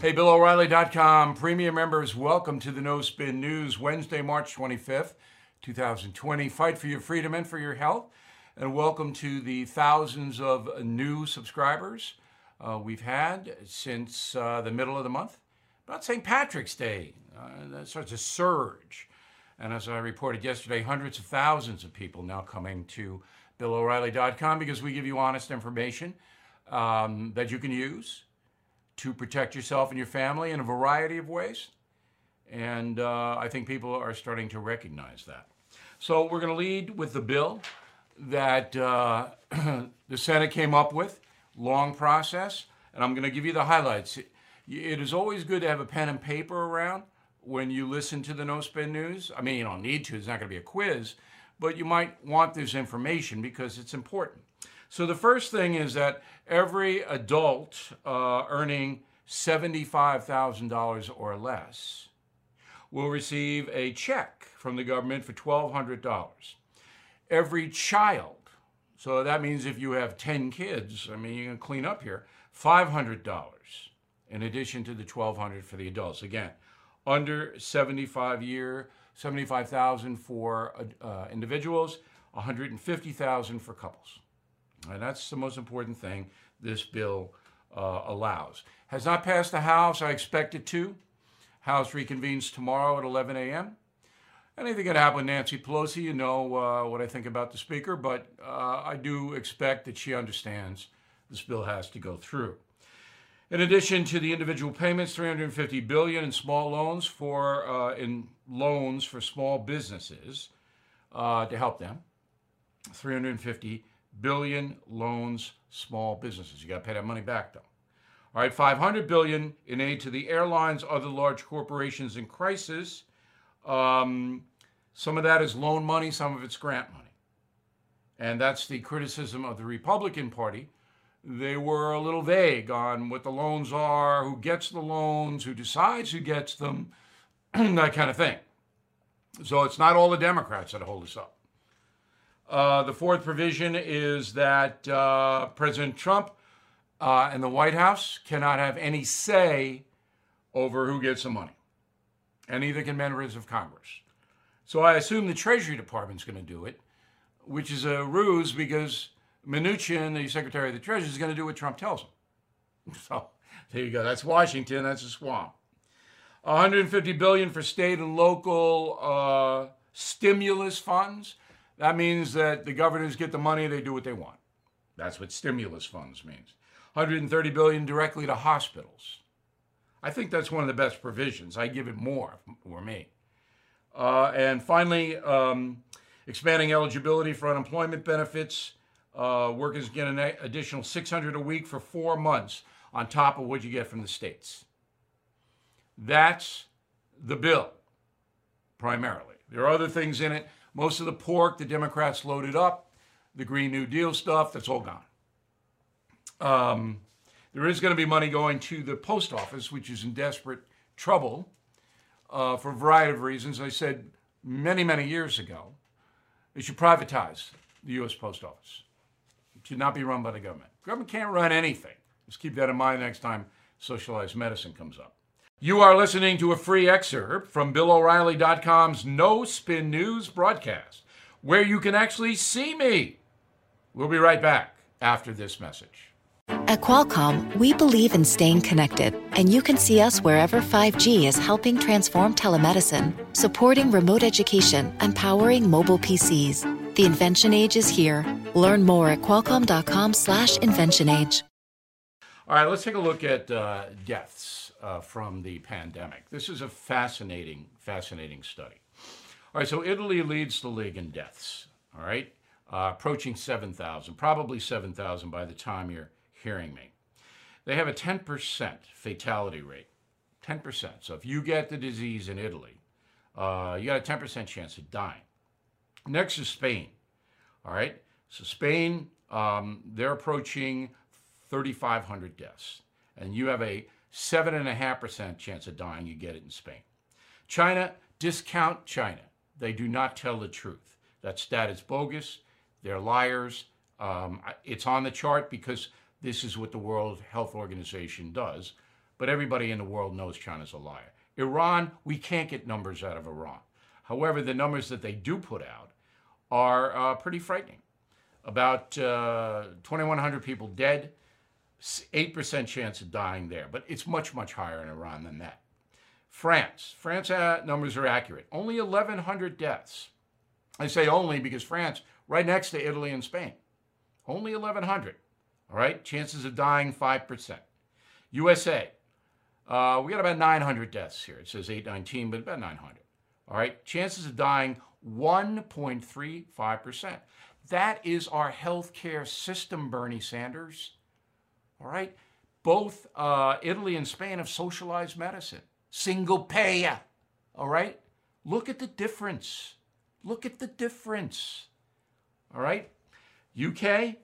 Hey, BillO'Reilly.com. Premium members, welcome to the No Spin News, Wednesday, March 25th, 2020. Fight for your freedom and for your health. And welcome to the thousands of new subscribers uh, we've had since uh, the middle of the month. About St. Patrick's Day, uh, that starts a surge. And as I reported yesterday, hundreds of thousands of people now coming to BillO'Reilly.com because we give you honest information um, that you can use to protect yourself and your family in a variety of ways. And uh, I think people are starting to recognize that. So we're going to lead with the bill that uh, the Senate came up with, long process, and I'm going to give you the highlights. It is always good to have a pen and paper around when you listen to the No Spin News. I mean, you don't need to, it's not going to be a quiz, but you might want this information because it's important. So the first thing is that every adult uh, earning $75,000 or less will receive a check from the government for $1,200. Every child, so that means if you have 10 kids, I mean, you can clean up here, $500 in addition to the 1200 for the adults. Again, under 75 year, 75,000 for uh, individuals, 150,000 for couples. And that's the most important thing this bill uh, allows. Has not passed the House. I expect it to. House reconvenes tomorrow at 11 a.m. Anything can happen with Nancy Pelosi. You know uh, what I think about the Speaker, but uh, I do expect that she understands this bill has to go through. In addition to the individual payments, 350 billion in small loans for uh, in loans for small businesses uh, to help them. 350 billion loans small businesses. You got to pay that money back though. All right, 500 billion in aid to the airlines, other large corporations in crisis. Um, some of that is loan money, some of it's grant money. And that's the criticism of the Republican Party. They were a little vague on what the loans are, who gets the loans, who decides who gets them, that kind of thing. So it's not all the Democrats that hold us up. Uh, the fourth provision is that uh, President Trump uh, and the White House cannot have any say over who gets the money, and neither can members of Congress. So I assume the Treasury Department is going to do it, which is a ruse because Mnuchin, the Secretary of the Treasury, is going to do what Trump tells him. So there you go. That's Washington. That's a swamp. 150 billion for state and local uh, stimulus funds. That means that the governors get the money, they do what they want. That's what stimulus funds means. 130 billion directly to hospitals. I think that's one of the best provisions. I give it more for me. Uh, and finally, um, expanding eligibility for unemployment benefits. Uh, workers get an additional 600 a week for four months on top of what you get from the states. That's the bill, primarily. There are other things in it. Most of the pork the Democrats loaded up, the Green New Deal stuff, that's all gone. Um, there is going to be money going to the post office, which is in desperate trouble uh, for a variety of reasons. I said many, many years ago, they should privatize the U.S. Post Office. It should not be run by the government. Government can't run anything. Just keep that in mind next time socialized medicine comes up. You are listening to a free excerpt from BillO'Reilly.com's No Spin News broadcast, where you can actually see me. We'll be right back after this message. At Qualcomm, we believe in staying connected, and you can see us wherever 5G is helping transform telemedicine, supporting remote education, and powering mobile PCs. The invention age is here. Learn more at qualcomm.com slash inventionage. All right, let's take a look at uh, deaths uh, from the pandemic. This is a fascinating, fascinating study. All right, so Italy leads the league in deaths. All right, uh, approaching 7,000, probably 7,000 by the time you're hearing me. They have a 10% fatality rate. 10%. So if you get the disease in Italy, uh, you got a 10% chance of dying. Next is Spain. All right, so Spain, um, they're approaching 3,500 deaths, and you have a 7.5% chance of dying, you get it in Spain. China, discount China. They do not tell the truth. That stat is bogus. They're liars. Um, it's on the chart because this is what the World Health Organization does. but everybody in the world knows China's a liar. Iran, we can't get numbers out of Iran. However, the numbers that they do put out are uh, pretty frightening. About uh, 2,100 people dead, 8% chance of dying there, but it's much, much higher in Iran than that. France. France uh, numbers are accurate. Only 1,100 deaths. I say only because France, right next to Italy and Spain. Only 1,100. All right, chances of dying 5%. USA, uh, we got about 900 deaths here. It says 819, but about 900. All right, chances of dying 1.35%. That is our healthcare system, Bernie Sanders. All right, both uh, Italy and Spain have socialized medicine, single payer. All right, look at the difference. Look at the difference. All right, UK,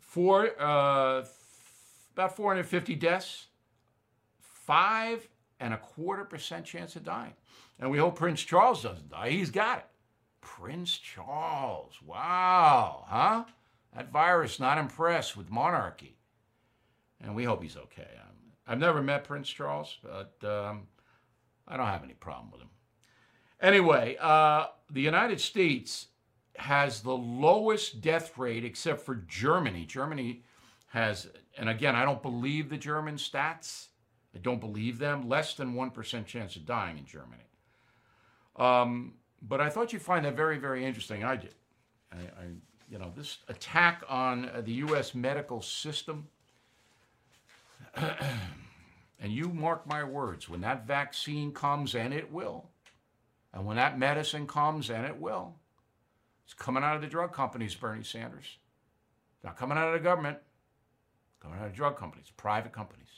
four, uh, about 450 deaths, five and a quarter percent chance of dying. And we hope Prince Charles doesn't die. He's got it. Prince Charles. Wow. Huh? That virus not impressed with monarchy. And we hope he's okay. i have never met Prince Charles, but um, I don't have any problem with him. Anyway, uh, the United States has the lowest death rate except for Germany. Germany has, and again, I don't believe the German stats. I don't believe them. Less than 1% chance of dying in Germany. Um, but I thought you'd find that very, very interesting. I did. I, I you know, this attack on the U.S. medical system. and you mark my words, when that vaccine comes, and it will, and when that medicine comes, and it will, it's coming out of the drug companies, Bernie Sanders. It's not coming out of the government, it's coming out of drug companies, private companies.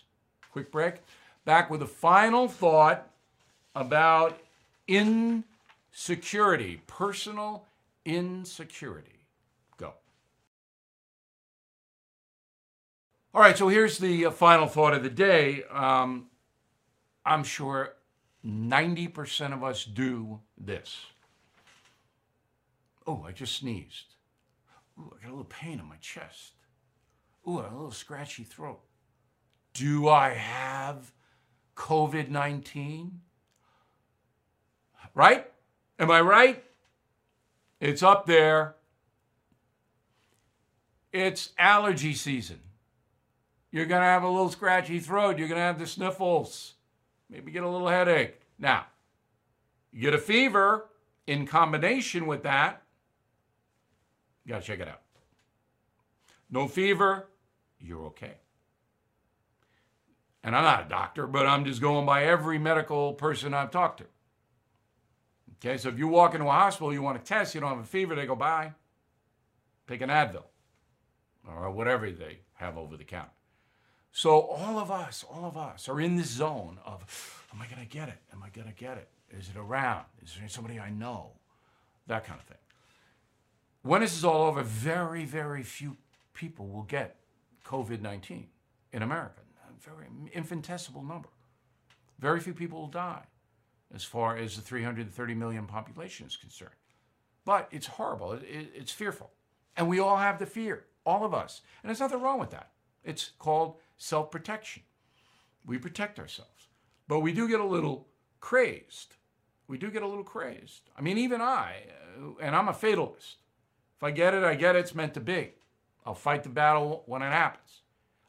Quick break. Back with a final thought about insecurity, personal insecurity. All right, so here's the uh, final thought of the day. Um, I'm sure 90% of us do this. Oh, I just sneezed. Ooh, I got a little pain in my chest. Ooh, I got a little scratchy throat. Do I have COVID 19? Right? Am I right? It's up there. It's allergy season. You're going to have a little scratchy throat. You're going to have the sniffles. Maybe get a little headache. Now, you get a fever in combination with that. You got to check it out. No fever, you're okay. And I'm not a doctor, but I'm just going by every medical person I've talked to. Okay, so if you walk into a hospital, you want to test, you don't have a fever, they go, bye. Take an Advil or whatever they have over the counter. So all of us, all of us are in this zone of, am I going to get it? Am I going to get it? Is it around? Is there somebody I know? That kind of thing. When this is all over, very, very few people will get COVID 19 in America. A very infinitesimal number. Very few people will die as far as the 330 million population is concerned. But it's horrible. It, it, it's fearful. And we all have the fear, all of us. And there's nothing wrong with that. It's called self protection. We protect ourselves. But we do get a little crazed. We do get a little crazed. I mean, even I, uh, and I'm a fatalist. If I get it, I get it. It's meant to be. I'll fight the battle when it happens.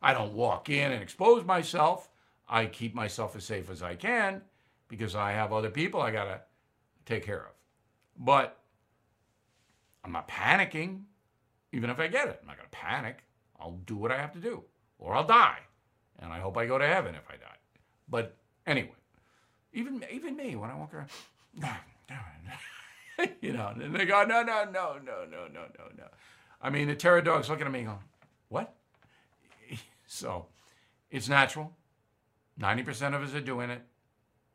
I don't walk in and expose myself. I keep myself as safe as I can because I have other people I got to take care of. But I'm not panicking, even if I get it. I'm not going to panic. I'll do what I have to do, or I'll die. And I hope I go to heaven if I die. But anyway, even, even me, when I walk around, you know, and they go, no, no, no, no, no, no, no, no. I mean, the terror dog's looking at me going, what? So it's natural. 90% of us are doing it.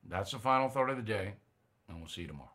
That's the final thought of the day, and we'll see you tomorrow.